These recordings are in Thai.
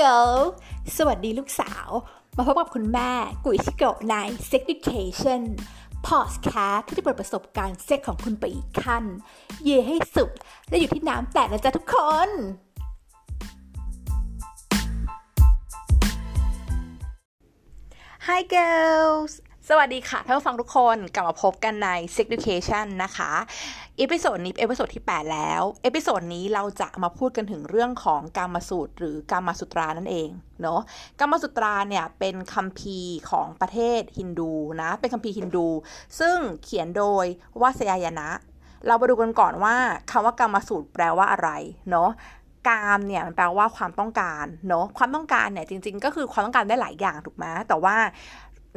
girl สวัสดีลูกสาว มาพบกับคุณแม่กุยชิโกะใน Sex Education Podcast ที่จะเปิดประสบการณ์เซ็กของคุณไปอีกขั้น เย็ดให้สุด แล้วหยุดที่น้ำแตกนะจ๊ะทุกคน Hi girls สวัสดีค่ะท่านผู้ฟังทุกคนกลับมาพบกันใน Sex Education นะคะ episode นี้ episode ที่ 8 แล้ว episode นี้เราจะมาพูดกันถึงเรื่องของกามสูตร หรือกามสุตรานั่นเองเนาะกรรมสุตราเนี่ยเป็นคัมภีร์ของประเทศฮินดูนะ เป็นคัมภีร์ฮินดู ซึ่งเขียนโดยวาสยายนะ เราไปดูกันก่อนว่าคำว่ากรรมสูตรแปลว่าอะไรเนาะกามเนี่ยมันแปลว่าความต้องการเนาะความต้องการเนี่ยจริง ๆ ก็คือความต้องการได้หลายอย่างถูกไหมแต่ว่า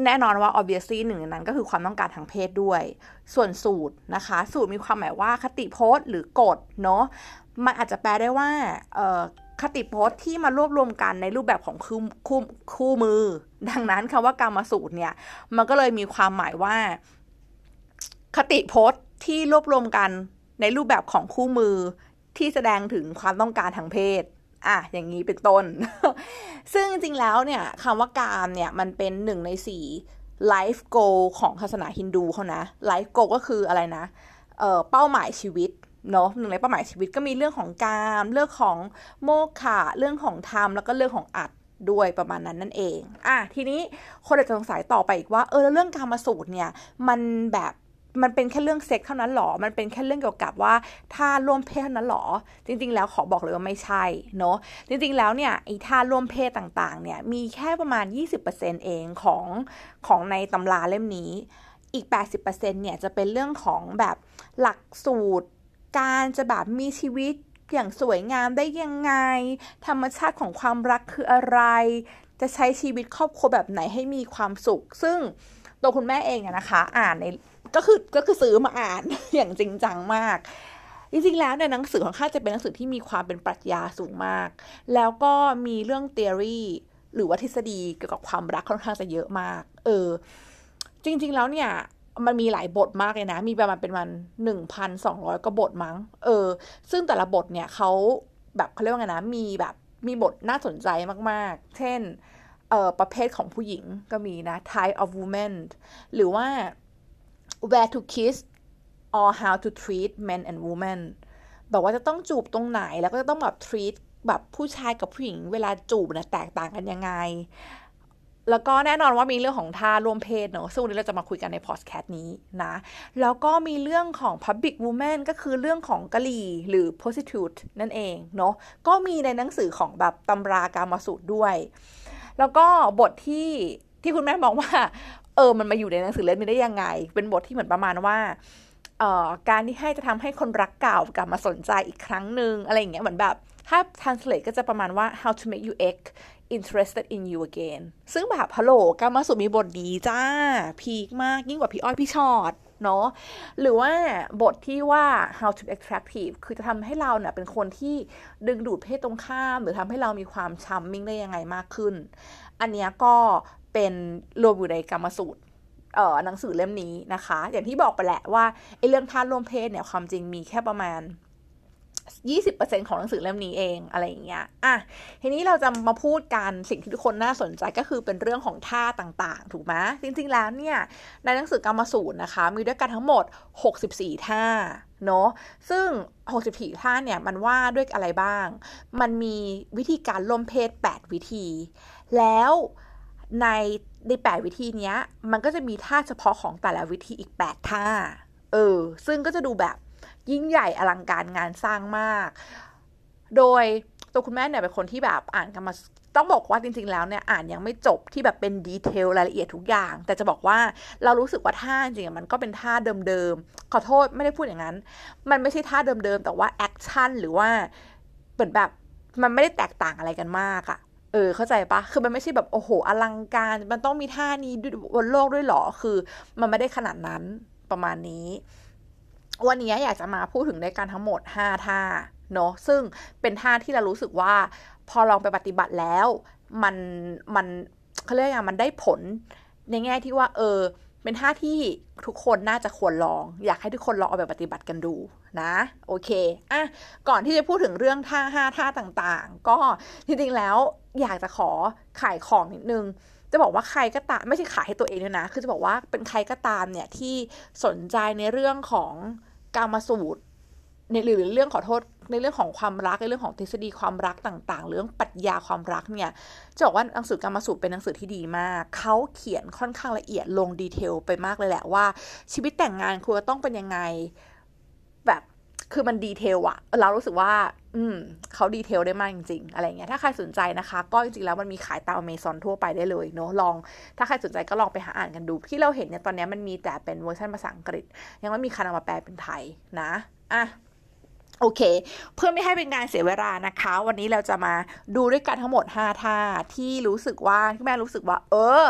แน่นอนว่า obviously หนึ่งในนั้นก็คือความต้องการทางเพศด้วย ส่วนสูตรนะคะ สูตรมีความหมายว่าคติพจน์หรือกฎเนาะ มันอาจจะแปลได้ว่าคติพจน์ที่มารวบรวมกันในรูปแบบของคู่คู่คู่มือ ดังนั้นคำว่ากรรมสูตรเนี่ย มันก็เลยมีความหมายว่า คติพจน์ที่รวบรวมกันในรูปแบบของคู่มือที่แสดงถึงความต้องการทางเพศ อะอย่างนี้เป็นต้น ซึ่งจริงแล้วเนี่ยคำว่ากามเนี่ยมันเป็นหนึ่งในสี่ไลฟ์โกของศาสนาฮินดูเขานะไลฟ์โกก็คืออะไรนะเอ่อเป้าหมายชีวิตเนาะหนึ่งในเป้าหมายชีวิตก็มีเรื่องของกามเรื่องของโมฆะเรื่องของธรรมแล้วก็เรื่องของอัดด้วยประมาณนั้นนั่นเอง อะทีนี้คนอาจจะสงสัยต่อไปอีกว่า เออแล้วเรื่องการมาสูตรเนี่ย มันแบบ มันเป็นแค่เรื่องเซ็กเท่านั้นหรอ มันเป็นแค่เรื่องเกี่ยวกับว่าท่าร่วมเพศเท่านั้นหรอ จริง ๆ แล้วขอบอกเลยว่าไม่ใช่เนาะ จริง ๆ แล้วเนี่ยไอ้ท่าร่วมเพศต่าง ๆ เนี่ยมีแค่ประมาณ 20%เองของของในตำราเล่มนี้ อีก 80%เนี่ยจะเป็นเรื่องของแบบหลักสูตร การจะแบบมีชีวิตอย่างสวยงามได้ยังไง ธรรมชาติของความรักคืออะไร จะใช้ชีวิตครอบครัวแบบไหนให้มีความสุข ซึ่งตัวคุณแม่เองนะคะ อ่านใน ก็คือก็คือซื้อมาอ่านอย่างจริงจังมากจริงๆ แล้วเนี่ยหนังสือของข้าจะเป็นหนังสือที่มีความเป็นปรัชญาสูงมาก แล้วก็มีเรื่อง theory หรือว่าทฤษฎีเกี่ยวกับความรักค่อนข้างจะเยอะมาก เออ จริง ๆ แล้วเนี่ย มันมีหลายบทมากเลยนะ มีประมาณเป็นวันหนึ่งพันสองร้อยกว่าบทมั้ง เออ ซึ่งแต่ละบทเนี่ยเขาแบบเขาเรียกว่าไงนะ มีแบบมีบทน่าสนใจมากๆ เช่น เอ่อ ประเภทของผู้หญิงก็มีนะ type of woman หรือว่า where to kiss or how to treat men and women แบบว่าจะต้องจูบตรงไหนแล้วก็จะต้องแบบ treat แบบผู้ชายกับผู้หญิง เวลาจูบเนี่ยแตกต่างกันยังไง แล้วก็แน่นอนว่ามีเรื่องของท่าร่วมเพศเนอะซึ่งวันนี้เราจะมาคุยกันในพอดแคสต์นี้นะ แล้วก็มีเรื่องของ public woman ก็คือเรื่องของกะลีหรือ prostitute นั่นเองเนาะก็มีในหนังสือของแบบตำราการมาสูตรด้วย แล้วก็บทที่ที่คุณแม่บอกว่า เออ มันมาอยู่ในหนังสือเล่มนี้ได้ยังไง เป็นบทที่เหมือนประมาณว่าเอ่อการที่ให้จะทำให้คนรักเก่ากลับมาสนใจอีกครั้งหนึ่งอะไรอย่างเงี้ยเหมือนแบบ ถ้า translate ก็จะประมาณว่า how to make you ex interested in you again ซึ่งแบบฮัลโหลกามาสุมีบทดีจ้า พีคมากยิ่งกว่าพี่อ้อยพี่ชอดเนาะหรือว่าบทที่ว่า how to be attractive คือจะทำให้เราเนี่ยเป็นคนที่ดึงดูดเพศตรงข้าม หรือทำให้เรามีความชัมมิ่งได้ยังไงมากขึ้น อันเนี้ยก็ เป็นรวมอยู่ในกรรมสูตรเอ่อหนังสือเล่มนี้นะคะ อย่างที่บอกไปแหละว่าไอ้เรื่องท่าร่วมเพศเนี่ยความจริงมีแค่ประมาณ 20%ของหนังสือเล่มนี้เองอะไรอย่างเงี้ย อะ ทีนี้เราจะมาพูดกันสิ่งที่ทุกคนน่าสนใจก็คือเป็นเรื่องของท่าต่างๆ ถูกไหมจริงๆ แล้วเนี่ย ในหนังสือกรรมสูตรนะคะ มีด้วยกันทั้งหมด 64 ท่า เนาะ ซึ่ง 64 ท่าเนี่ย มันว่าด้วยอะไรบ้าง มันมีวิธีการร่มเพศ 8 วิธี แล้ว ในในแปดวิธีนี้มันก็จะมีท่าเฉพาะของแต่ละวิธีอีกแปดท่า เออ ซึ่งก็จะดูแบบยิ่งใหญ่อลังการงานสร้างมาก โดยตัวคุณแม่เนี่ยเป็นคนที่แบบอ่านกันมาต้องบอกว่าจริง ๆ แล้วเนี่ยอ่านยังไม่จบที่แบบเป็นดีเทลรายละเอียดทุกอย่าง แต่จะบอกว่าเรารู้สึกว่าท่าจริงๆมันก็เป็นท่าเดิมๆขอโทษไม่ได้พูดอย่างนั้น มันไม่ใช่ท่าเดิมๆแต่ว่า action หรือว่าเหมือนแบบมันไม่ได้แตกต่างอะไรกันมากอะ ออเข้าใจปะคือมันไม่ใช่แบบโอ้โหอลังการ มันต้องมีท่านี้บนโลกด้วยหรอ คือ มันไม่ได้ขนาดนั้นประมาณนี้ วันนี้อยากจะมาพูดถึงในการทั้งหมด 5 ท่าเนาะซึ่งเป็นท่าที่เรารู้สึกว่า พอลองไปปฏิบัติแล้ว มันมันเขาเรียกไงมันได้ผลในแง่ที่ว่า เออ เป็นท่าที่ทุกคนน่าจะควรลอง อยากให้ทุกคนลองเอาไปปฏิบัติกันดูนะ โอเคอะก่อนที่จะพูดถึงเรื่องท่าห้าท่าต่างๆ ก็จริงๆแล้วอยากจะขอขายของนิดนึงจะบอกว่าใครก็ตามไม่ใช่ขายให้ตัวเองด้วยนะ คือจะบอกว่าเป็นใครก็ตามเนี่ยที่สนใจในเรื่องของกรรมสูตร ในหรือเรื่องขอโทษในเรื่องของความรักในเรื่องของทฤษฎีความรักต่าง ๆ เรื่องปรัชญาความรักเนี่ยจะบอกว่าหนังสือการมาสูตรเป็นหนังสือที่ดีมาก เขาเขียนค่อนข้างละเอียดลง detail ไปมากเลยแหละว่า ชีวิตแต่งงานควรต้องเป็นยังไงแบบคือมัน detail อะเรารู้สึกว่า อืมเขา detail ได้มากจริงๆ อะไรเงี้ยถ้าใครสนใจนะคะ ก็จริงๆแล้วมันมีขายตามอเมซอนทั่วไปได้เลยเนาะลอง ถ้าใครสนใจก็ลองไปหาอ่านกันดู ที่เราเห็นเนี่ยตอนนี้มันมีแต่เป็นเวอร์ชันภาษาอังกฤษ ยังไม่มีคนนำมาแปลเป็นไทยนะอะ โอเค เพื่อไม่ให้เป็นการเสียเวลานะคะ วันนี้เราจะมาดูด้วยกันทั้งหมด 5 ท่าที่รู้สึกว่าที่แม่รู้สึกว่า เออ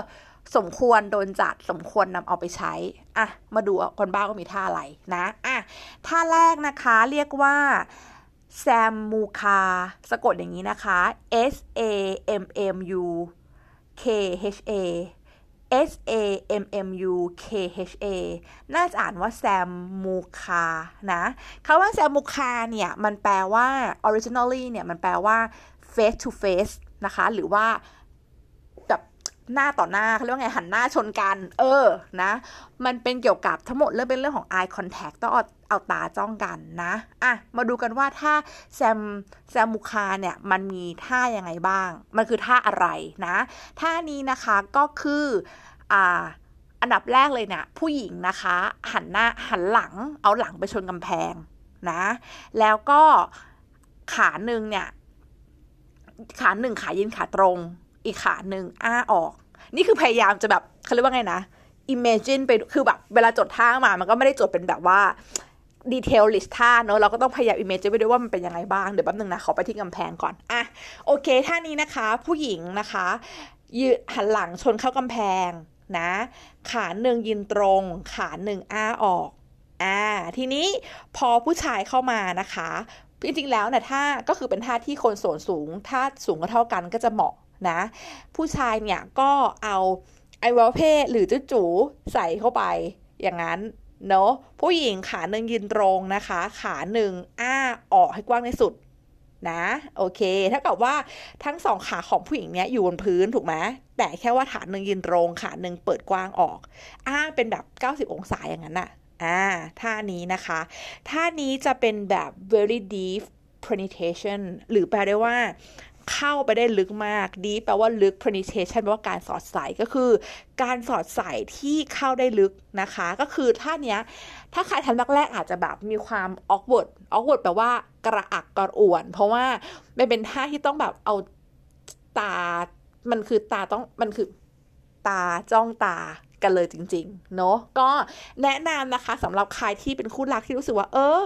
สมควรโดนจัดสมควรนำเอาไปใช้ อะ มาดูคนบ้าก็มีท่าอะไรนะ อะ ท่าแรกนะคะเรียกว่าแซมมูคาสะกดอย่างนี้นะคะ S A M M U K H A S A M M U K H A น่าจะอ่านว่าแซมมูคา นะคำว่าแซมมูคาเนี่ย มันแปลว่า originally เนี่ย มันแปลว่า face to face นะคะ หรือว่า หน้าต่อหน้าเขาเรียกว่าไงหันหน้าชนกัน เออนะ มันเป็นเกี่ยวกับทั้งหมดเรื่องเป็นเรื่องของ eye contact ต้องเอาเอาตาจ้องกันนะอะมาดูกันว่าถ้าแซมแซมมุคาเนี่ยมันมีท่ายังไงบ้าง มันคือท่าอะไรนะท่านี้นะคะก็คืออ่าอันดับแรกเลยเนี่ยผู้หญิงนะคะ หันหน้าหันหลังเอาหลังไปชนกำแพงนะ แล้วก็ขาหนึ่งเนี่ย ขาหนึ่งขายืนขาตรง อีกขาหนึ่งอ้าออก นี่คือพยายามจะแบบเขาเรียกว่าไงนะ imagine ไปคือแบบเวลาจดท่ามา มันก็ไม่ได้จดเป็นแบบว่า detail list ท่าเนอะเราก็ต้องพยายาม imagine ไปด้วยว่ามันเป็นยังไงบ้าง เดี๋ยวแป๊บนึงนะขอไปที่กำแพงก่อน อะ โอเค ท่านี้นะคะ ผู้หญิงนะคะ ยืนหันหลังชนเข้ากำแพงนะ ขาหนึ่งยืนตรง ขาหนึ่งอ้าออก อ่า ทีนี้พอผู้ชายเข้ามานะคะ จริงๆแล้วเนี่ยท่าก็คือเป็นท่าที่คนส่วนสูง ถ้าสูงก็เท่ากันก็จะเหมาะ นะ ผู้ชายเนี่ยก็เอาไอวอลเพศหรือจุจูใส่เข้าไปอย่างนั้นเนาะผู้หญิงขาหนึ่งยืนตรงนะคะ ขาหนึ่งอ้าออกให้กว้างที่สุดนะโอเคถ้ากับว่าทั้งสองขาของผู้หญิงเนี้ยอยู่บนพื้นถูกไหมแต่แค่ว่าขาหนึ่งยืนตรงขาหนึ่งเปิดกว้างออกอ้าเป็นแบบ 90 องศาอย่างนั้นน่ะอ่าท่านี้นะคะ ท่านี้จะเป็นแบบ very deep penetration หรือแปลได้ว่า เข้าไปได้ลึกมาก deep แปลว่าลึก penetration แปลว่าการสอดใส่ก็คือ การสอดใส่ที่เข้าได้ลึกนะคะ ก็คือท่าเนี้ย ถ้าใครทำแรกๆอาจจะแบบมีความ awkward awkward แปลว่ากระอักกระอ่วน เพราะว่ามันเป็นท่าที่ต้องแบบเอาตา มันคือตาต้องมันคือตาจ้องตากันเลยจริง ๆ เนาะก็แนะนำนะคะสำหรับใครที่เป็นคู่รักที่รู้สึกว่า เออ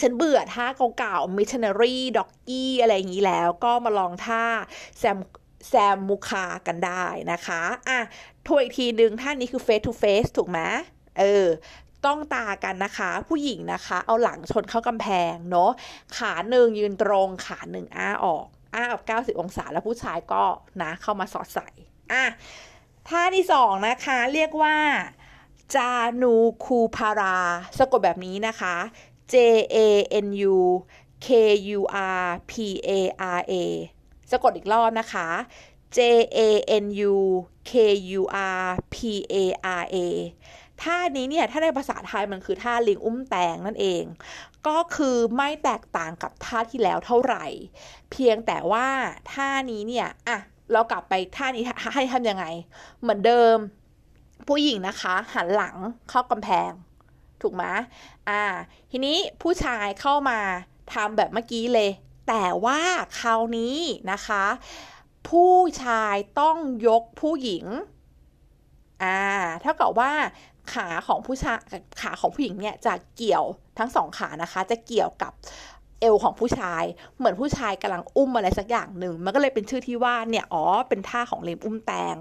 ฉันเบื่อท่าเก่าๆ missionary doggy อะไรอย่างนี้แล้ว ก็มาลองท่าแซมแซมมุคากันได้นะคะอะทวนอีกทีหนึ่งท่านี้คือ face to face ถูกไหมเออ ต้องตากันนะคะ ผู้หญิงนะคะ เอาหลังชนเข้ากำแพงเนาะขาหนึ่งยืนตรงขาหนึ่งอ้าออกอ้าออก90 องศาแล้วผู้ชายก็นะเข้ามาสอดใส่อะท่าที่สองนะคะเรียกว่าจานูคูพารา สะกดแบบนี้นะคะ J A N U K U R P A R A สะกดอีกรอบนะคะ J A N U K U R P A R A ท่านี้เนี่ย ถ้าในภาษาไทยมันคือท่าลิงอุ้มแตงนั่นเอง ก็คือไม่แตกต่างกับท่าที่แล้วเท่าไหร่ เพียงแต่ว่าท่านี้เนี่ยอะเรากลับไปท่านี้ให้ทำยังไง เหมือนเดิม ผู้หญิงนะคะ หันหลังเข้ากำแพง ถูกไหมอ่า ทีนี้ผู้ชายเข้ามาทำแบบเมื่อกี้เลย แต่ว่าคราวนี้นะคะ ผู้ชายต้องยกผู้หญิง อ่า เท่ากับว่าขาของผู้ชายขาของผู้หญิงเนี่ยจะเกี่ยวทั้งสองขานะคะ จะเกี่ยวกับเอวของผู้ชาย เหมือนผู้ชายกำลังอุ้มอะไรสักอย่างหนึ่ง มันก็เลยเป็นชื่อที่ว่าเนี่ย อ๋อ เป็นท่าของเลมอุ้มแตง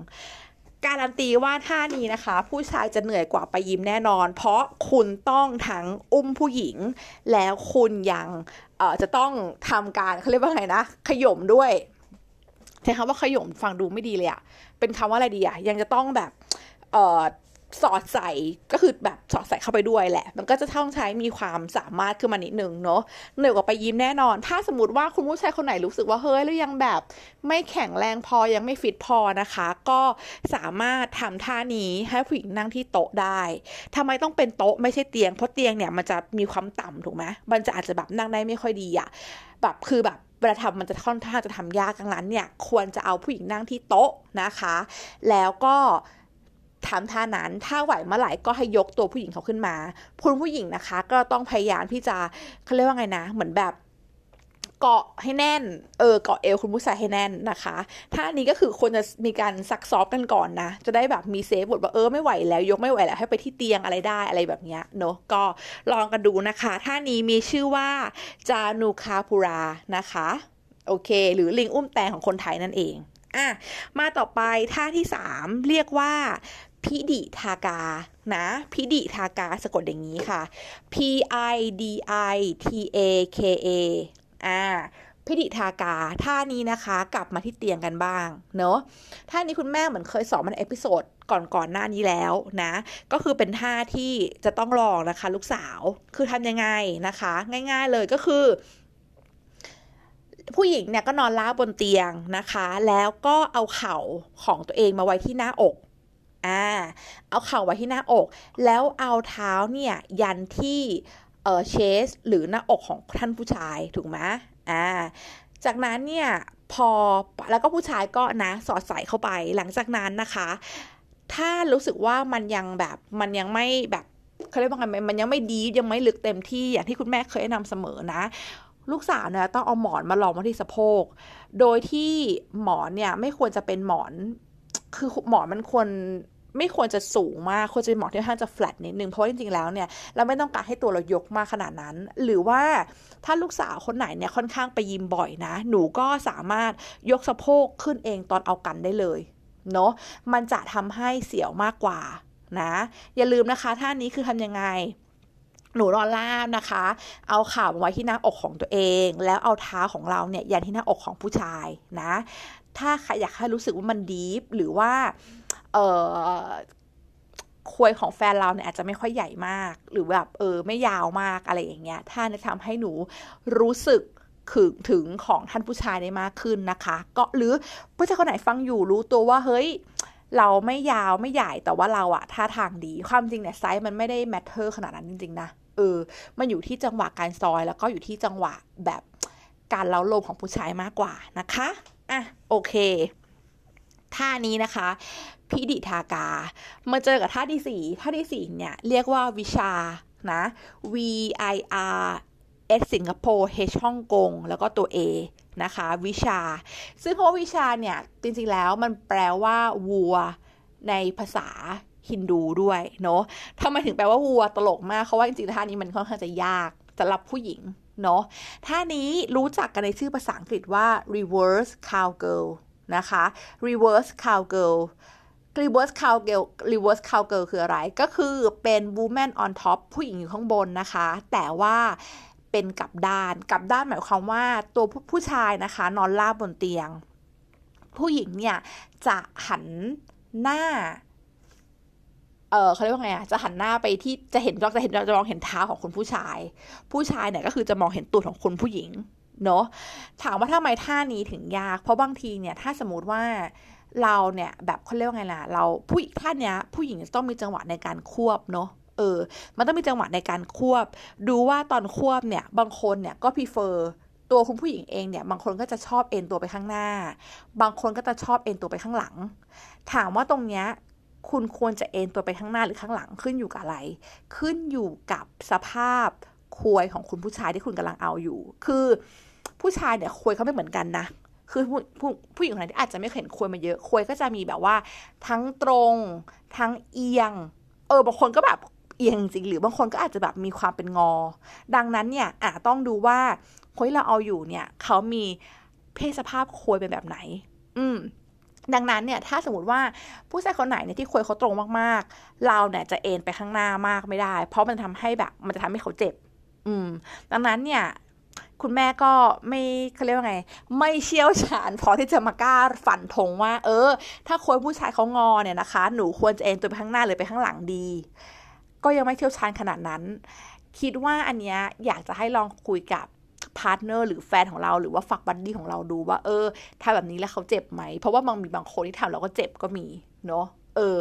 การันตีว่าท่านี้นะคะ ผู้ชายจะเหนื่อยกว่าไปยิมแน่นอน เพราะคุณต้องทั้งอุ้มผู้หญิง แล้วคุณยังจะต้องทำการเขาเรียกว่าไงนะ ขย่มด้วยใช้คำว่าขย่มฟังดูไม่ดีเลยอะเป็นคำว่าอะไรดีอะยังจะต้องแบบ สอดใส่ก็คือแบบสอดใส่เข้าไปด้วยแหละ มันก็จะต้องใช้มีความสามารถขึ้นมานิดนึงเนาะเหนือกว่าไปยิ้มแน่นอน ถ้าสมมติว่าคุณผู้ชายคนไหนรู้สึกว่าเฮ้ยหรือยังแบบ ไม่แข็งแรงพอยังไม่ฟิตพอนะคะ ก็สามารถทำท่านี้ให้ผู้หญิงนั่งที่โต๊ะได้ทำไมต้องเป็นโต๊ะไม่ใช่เตียง เพราะเตียงเนี่ยมันจะมีความต่ำถูกไหมมันจะอาจจะแบบนั่งได้ไม่ค่อยดีอะแบบคือแบบเวลาทำมันจะค่อนข้างจะทำยากดังนั้นเนี่ยควรจะเอาผู้หญิงนั่งที่โต๊ะนะคะ แล้วก็ ทำท่านั้น ถ้าไหวเมื่อไหร่ก็ให้ยกตัวผู้หญิงเขาขึ้นมาคุณผู้หญิงนะคะ ก็ต้องพยายามที่จะเขาเรียกว่าไงนะ เหมือนแบบเกาะให้แน่น เออ เกาะเอวคุณผู้ชายให้แน่นนะคะท่านี้ก็คือควรจะมีการซักซอฟกันก่อนนะ จะได้แบบมีเซฟบทว่าเออไม่ไหวแล้ว ยกไม่ไหวแล้วให้ไปที่เตียงอะไรได้อะไรแบบเนี้ยเนาะ ก็ลองกันดูนะคะ ท่านี้มีชื่อว่าจานูคาพูรานะคะ โอเค หรือลิงอุ้มแตงของคนไทยนั่นเองอะมาต่อไปท่าที่ 3 เรียกว่า พิดิทากา นะ พิดิทากาสะกดอย่างนี้ค่ะ P I D I T A K A อ่าพิดิทากา ท่านี้นะคะ กลับมาที่เตียงกันบ้าง เนอะท่านี้คุณแม่เหมือนเคยสอนมัน episode ก่อนก่อนหน้านี้แล้วนะ ก็คือเป็นท่าที่จะต้องลองนะคะ ลูกสาว คือทำยังไงนะคะ ง่าย ๆเลยก็คือ ผู้หญิงเนี่ยก็นอนราบบนเตียงนะคะ แล้วก็เอาเข่าของตัวเองมาไว้ที่หน้าอก อ่า เอาเข่าไว้ที่หน้าอก แล้วเอาเท้าเนี่ย ยันที่เออเชส หรือหน้าอกของท่านผู้ชายถูกไหมอ่า จากนั้นเนี่ยพอแล้วก็ผู้ชายก็นะสอดใส่เข้าไป หลังจากนั้นนะคะ ถ้ารู้สึกว่ามันยังแบบมันยังไม่แบบเขาเรียกว่าไงมันยังไม่ดียังไม่ลึกเต็มที่อย่างที่คุณแม่เคยแนะนำเสมอนะ ลูกสาวเนี่ยต้องเอาหมอนมาลองมาที่สะโพก โดยที่หมอนเนี่ยไม่ควรจะเป็นหมอนคือหมอนมันควร ไม่ควรจะสูงมากควรจะเป็นหมอนที่ค่อนข้างจะแฟลตนิดนึงเพราะจริงๆแล้วเนี่ยเราไม่ต้องการให้ตัวเรายกมากขนาดนั้น หรือว่าถ้าลูกสาวคนไหนเนี่ยค่อนข้างไปยิมบ่อยนะ หนูก็สามารถยกสะโพกขึ้นเองตอนเอากันได้เลยเนาะมันจะทำให้เสียวมากกว่านะอย่าลืมนะคะท่านี้คือทำยังไงหนูนอนราบนะคะ เอาเข่าไว้ที่หน้าอกของตัวเอง แล้วเอาเท้าของเราเนี่ยยันที่หน้าอกของผู้ชายนะ ถ้าใครอยากให้รู้สึกว่ามัน deep หรือว่าเออควยของแฟนเราเนี่ยอาจจะไม่ค่อยใหญ่มาก หรือแบบเออไม่ยาวมากอะไรอย่างเงี้ย ถ้าจะทำให้หนูรู้สึกถึงถึงของท่านผู้ชายได้มากขึ้นนะคะ ก็หรือผู้ชายคนไหนฟังอยู่รู้ตัวว่าเฮ้ยเราไม่ยาวไม่ใหญ่แต่ว่าเราอะท่าทางดีความจริงเนี่ยไซส์มันไม่ได้ matter ขนาดนั้นจริงๆนะเออมันอยู่ที่จังหวะการซอยแล้วก็อยู่ที่จังหวะแบบการเล้าโลมของผู้ชายมากกว่านะคะ อะโอเคท่านี้นะคะพิดิทากา มาเจอกับท่าที่สี่ท่าที่สี่เนี่ยเรียกว่าวิชานะ V I R S สิงคโปร์ H ฮ่องกง แล้วก็ตัว A นะคะ วิชา ซึ่งคำว่าวิชาเนี่ย จริงๆแล้วมันแปลว่าวัวในภาษาฮินดูด้วยเนาะทำไมถึงแปลว่าวัวตลกมากเพราะว่าจริงๆท่านี้มันค่อนข้างจะยากสำหรับผู้หญิง เนาะท่านี้รู้จักกันในชื่อภาษาอังกฤษว่า reverse cowgirl นะคะ reverse cowgirl reverse cowgirl reverse cowgirl คืออะไร ก็คือเป็น woman on top ผู้หญิงอยู่ข้างบนนะคะ แต่ว่าเป็นกับด้าน กับด้านหมายความว่าตัวผู้ชายนะคะ นอนราบบนเตียง ผู้หญิงเนี่ยจะหันหน้า เออเขาเรียกว่าไงอะจะหันหน้าไปที่จะเห็นจะเห็นจะมองเห็นเท้าของคนผู้ชาย ผู้ชายเนี่ยก็คือจะมองเห็นตัวของคนผู้หญิงเนาะถามว่าทำไมท่านี้ถึงยาก เพราะบางทีเนี่ยถ้าสมมติว่าเราเนี่ยแบบเขาเรียกว่าไงล่ะเราผู้ท่านเนี้ยผู้หญิงจะต้องมีจังหวะในการควบเนาะเออ มันต้องมีจังหวะในการควบ ดูว่าตอนควบเนี่ยบางคนเนี่ยก็พิเฟอร์ตัวคุณผู้หญิงเองเนี่ยบางคนก็จะชอบเอ็นตัวไปข้างหน้า บางคนก็จะชอบเอ็นตัวไปข้างหลัง ถามว่าตรงเนี้ย คุณควรจะเอนตัวไปข้างหน้าหรือข้างหลังขึ้นอยู่กับอะไร ขึ้นอยู่กับสภาพควยของคุณผู้ชายที่คุณกำลังเอาอยู่ คือผู้ชายเนี่ยควยเขาไม่เหมือนกันนะ คือผู้ผู้ผู้หญิงคนไหนที่อาจจะไม่เห็นควยมาเยอะควยก็จะมีแบบว่า ทั้งตรง ทั้งเอียง เออบางคนก็แบบเอียงจริงหรือบางคนก็อาจจะแบบมีความเป็นงอ ดังนั้นเนี่ยอาจต้องดูว่าเฮ้ยเราเอาอยู่เนี่ยเขามีเพศสภาพควยเป็นแบบไหน อืม ดังนั้นเนี่ยถ้าสมมติว่าผู้ชายคนไหนเนี่ยที่ควยเขาตรงมากๆ เราเนี่ยจะเอ็นไปข้างหน้ามากไม่ได้ เพราะมันทำให้แบบ มันจะทำให้เขาเจ็บ อืม ดังนั้นเนี่ยคุณแม่ก็ไม่เขาเรียกว่าไง ไม่เชี่ยวชาญพอที่จะมากล้าฝันธงว่า เออ ถ้าคนผู้ชายเขางอเนี่ยนะคะ หนูควรจะเอ็นตัวไปข้างหน้าหรือไปข้างหลังดี ก็ยังไม่เชี่ยวชาญขนาดนั้น คิดว่าอันเนี้ยอยากจะให้ลองคุยกับ partner หรือแฟนของเราหรือว่า fuck buddy ของเราดูว่า เออถ้าแบบนี้แล้วเขาเจ็บไหม เพราะว่าบางมีบางคนที่ทำแล้วก็เจ็บก็มีเนาะเออ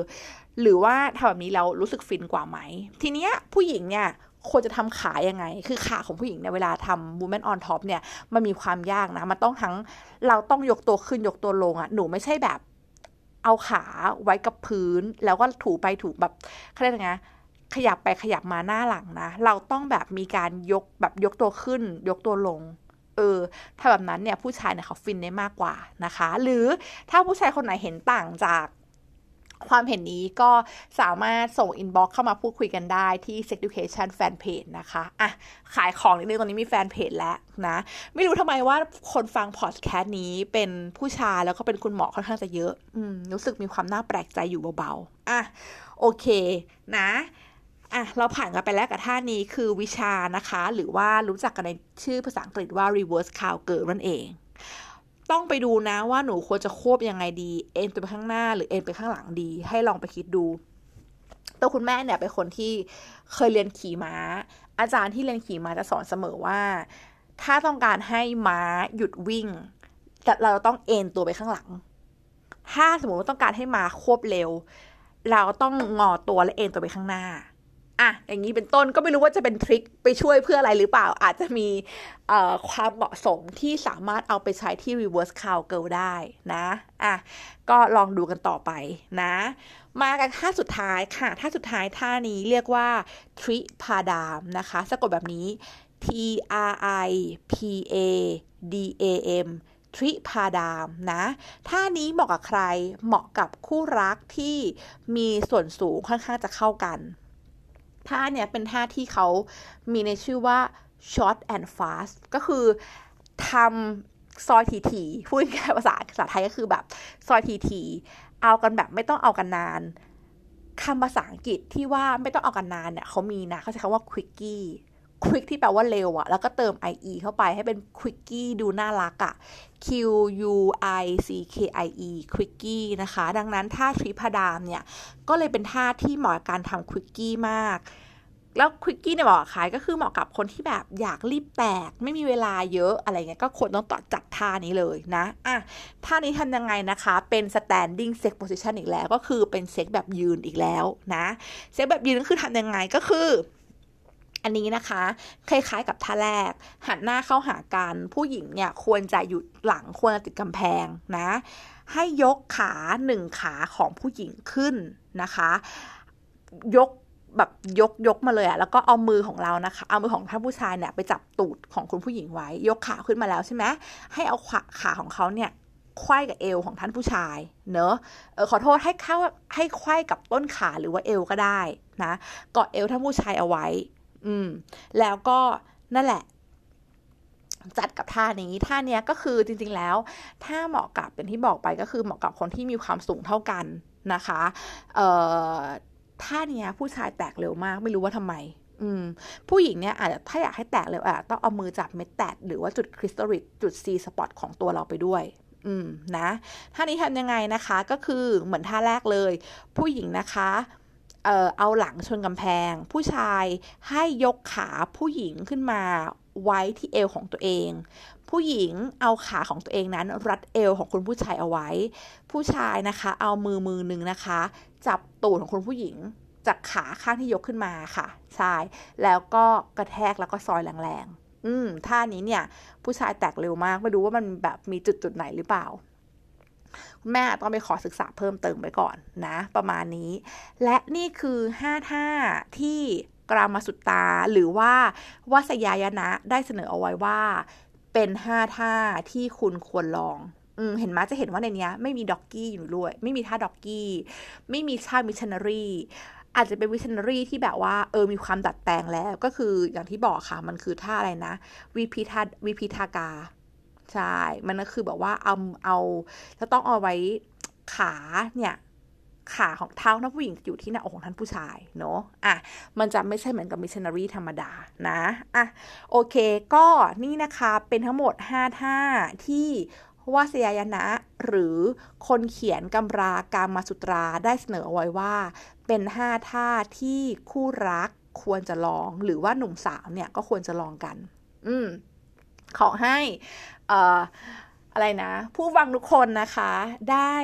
หรือว่าทำแบบนี้เรารู้สึกฟินกว่าไหม ทีเนี้ยผู้หญิงเนี่ยควรจะทำขายังไง คือขาของผู้หญิงเนี่ยเวลาทำ woman on top เนี่ย มันมีความยากนะ มันต้องทั้ง เราต้องยกตัวขึ้นยกตัวลงอะ่ะ หนูไม่ใช่แบบ เอาขาไว้กับพื้น แล้วก็ถูไปถูแบบเขาเรียกไง ขยับไปขยับมาหน้าหลังนะ เราต้องแบบมีการยกแบบยกตัวขึ้น ยกตัวลง เออ ถ้าแบบนั้นเนี่ยผู้ชายเนี่ยเขาฟินได้มากกว่านะคะ หรือถ้าผู้ชายคนไหนเห็นต่างจากความเห็นนี้ก็สามารถส่งอินบ็อกเข้ามาพูดคุยกันได้ที่ Sex Education Fanpage นะคะ อะ ขายของนิดนึงตอนนี้มีแฟนเพจแล้วนะ ไม่รู้ทำไมว่าคนฟังพอดแคสต์นี้เป็นผู้ชายแล้วก็เป็นคุณหมอค่อนข้างจะเยอะ อืม รู้สึกมีความน่าแปลกใจอยู่เบาๆ อะ โอเค นะ อะเราผ่านกันไปแล้วกับท่านี้คือวิชานะคะ หรือว่ารู้จักกันในชื่อภาษาอังกฤษว่า reverse cowgirl นั่นเอง ต้องไปดูนะว่าหนูควรจะควบยังไงดี เอ็นไปข้างหน้าหรือเอ็นไปข้างหลังดี ให้ลองไปคิดดูตัวคุณแม่เนี่ยเป็นคนที่เคยเรียนขี่ม้า อาจารย์ที่เรียนขี่ม้าจะสอนเสมอว่า ถ้าต้องการให้ม้าหยุดวิ่ง เราต้องเอ็นตัวไปข้างหลัง ถ้าสมมติว่าต้องการให้ม้าควบเร็ว เราต้องงอตัวและเอ็นตัวไปข้างหน้า อะอย่างนี้เป็นต้นก็ไม่รู้ว่าจะเป็นทริคไปช่วยเพื่ออะไรหรือเปล่า อาจจะมีความเหมาะสมที่สามารถเอาไปใช้ที่ reverse cowgirl ได้นะอะก็ลองดูกันต่อไปนะ มากันท่าสุดท้ายค่ะท่าสุดท้ายท่านี้เรียกว่า tri padam นะคะสะกดแบบนี้ t r i p a d a m ทริพาดามนะท่านี้เหมาะกับใครเหมาะกับคู่รักที่มีส่วนสูงค่อนข้างจะเข้ากัน ท่าเนี่ยเป็นท่าที่เขามีในชื่อว่า short and fast ก็คือทำซอยทีทีพูดง่ายภาษาภาษาไทยก็คือแบบซอยทีทีเอากันแบบไม่ต้องเอากันนานคำภาษาอังกฤษที่ว่าไม่ต้องเอากันนานเนี่ยเขามีนะเขาใช้คำว่า quickie quick ที่แปลว่าเร็วอะแล้วก็เติม ie เข้าไปให้เป็น quickie ดูน่ารักอะ q u i c k i e quickie นะคะ ดังนั้นท่าทริพดามเนี่ย ก็เลยเป็นท่าที่เหมาะกับการทำ quickie มาก แล้วควิกกี้เนี่ยเหมาะกับใครก็คือเหมาะกับคนที่แบบอยากรีบแตก ไม่มีเวลาเยอะอะไรเงี้ยก็ควรต้องต่อจัดท่านี้เลยนะอะท่านี้ทำยังไงนะคะ เป็น standing sex position อีกแล้วก็คือเป็นเซ็กแบบยืนอีกแล้วนะเซ็กแบบยืนก็คือทำยังไงก็คือ อันนี้นะคะ คล้ายๆกับท่าแรก หันหน้าเข้าหากันผู้หญิงเนี่ยควรจะหยุดหลังควรติดกำแพงนะ ให้ยกขาหนึ่งขาของผู้หญิงขึ้นนะคะ ยกแบบยกยกมาเลยอะแล้วก็เอามือของเรานะคะ เอามือของท่านผู้ชายเนี่ยไปจับตูดของคุณผู้หญิงไว้ ยกขาขึ้นมาแล้วใช่ไหมให้เอาขาขาของเขาเนี่ยควยกับเอวของท่านผู้ชาย เนอะเออขอโทษให้เข้าให้ควยกับต้นขาหรือว่าเอวก็ได้นะเกาะเอวท่านผู้ชายเอาไว้ อืม แล้วก็นั่นแหละ จัดกับท่านี้ท่านี้ก็คือจริง ๆแล้ว ถ้าเหมาะกับเป็นที่บอกไปก็คือเหมาะกับคนที่มีความสูงเท่ากันนะคะเอ่อท่านี้ผู้ชายแตกเร็วมากไม่รู้ว่าทำไม อืม ผู้หญิงเนี่ยอาจจะถ้าอยากให้แตกเร็วอะต้องเอามือจับเม็ดแตกหรือว่าจุดคริสตัลริตจุด C สปอตของตัวเราไปด้วยอืมนะท่านี้ทำยังไงนะคะก็คือเหมือนท่าแรกเลย ผู้หญิงนะคะ เออเอาหลังชนกำแพง ผู้ชายให้ยกขาผู้หญิงขึ้นมาไว้ที่เอวของตัวเอง ผู้หญิงเอาขาของตัวเองนั้น รัดเอวของคุณผู้ชายเอาไว้ ผู้ชายนะคะ เอามือมือหนึ่งนะคะ จับตูดของคุณผู้หญิงจากขาข้างที่ยกขึ้นมาค่ะใช่แล้วก็กระแทกแล้วก็ซอยแรงๆอืมท่านี้เนี่ย ผู้ชายแตกเร็วมากไม่รู้ว่ามันแบบมีจุดจุดไหนหรือเปล่า แม่ต้องไปขอศึกษาเพิ่มเติมไปก่อนนะ ประมาณนี้ และนี่คือ5ท่าที่กรามาสุตตา หรือว่าวาสยายนะ ได้เสนอเอาไว้ว่า เป็น5ท่าที่คุณควรลองเห็นไหมจะเห็นว่าในนี้ไม่มี doggy อยู่ด้วย ไม่มีท่า doggy ไม่มีท่า missionary อาจจะเป็น missionary ที่แบบว่าเออมีความดัดแปลงแล้วก็คืออย่างที่บอกค่ะ มันคือท่าอะไรนะวิพิทาวิพิทากา ใช่ มันก็คือแบบว่าเอาเอาแล้วต้องเอาไว้ขาเนี่ยขาของเท้าท่านผู้หญิงอยู่ที่หน้าอกของท่านผู้ชายเนาะ อะ มันจะไม่ใช่เหมือนกับ missionary ธรรมดานะ อะ โอเค ก็นี่นะคะเป็นทั้งหมด 5 ท่าที่วาสยายนะ หรือคนเขียนกำราการมาสุตราได้เสนอเอาไว้ว่า เป็น 5 ท่าที่คู่รักควรจะลอง หรือว่าหนุ่มสาวเนี่ยก็ควรจะลองกัน อืมขอให้ อะไรนะ ผู้ฟังทุกคนนะคะ ได้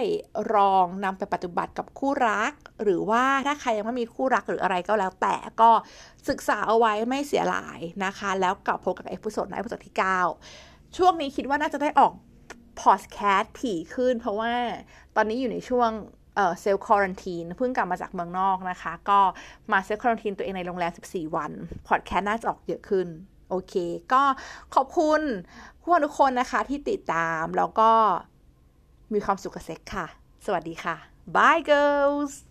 ลองนำไปปฏิบัติกับคู่รัก หรือว่าถ้าใครยังไม่มีคู่รักหรืออะไรก็แล้วแต่ก็ศึกษาเอาไว้ไม่เสียหลายนะคะ แล้วกลับพบกับ episode ใน episode ที่ 9 ช่วงนี้คิดว่าน่าจะได้ออกพอดแคสต์ถี่ขึ้น เพราะว่าตอนนี้อยู่ในช่วง self quarantine เพิ่งกลับมาจากเมืองนอกนะคะ ก็มา self quarantine ตัวเองในโรงแรม 14 วัน พอดแคสต์น่าจะออกเยอะขึ้น โอเค ก็ขอบคุณผู้ทุกคนนะคะที่ติดตามแล้วก็มีความสุขกับเซ็กค่ะ สวัสดีค่ะ bye girls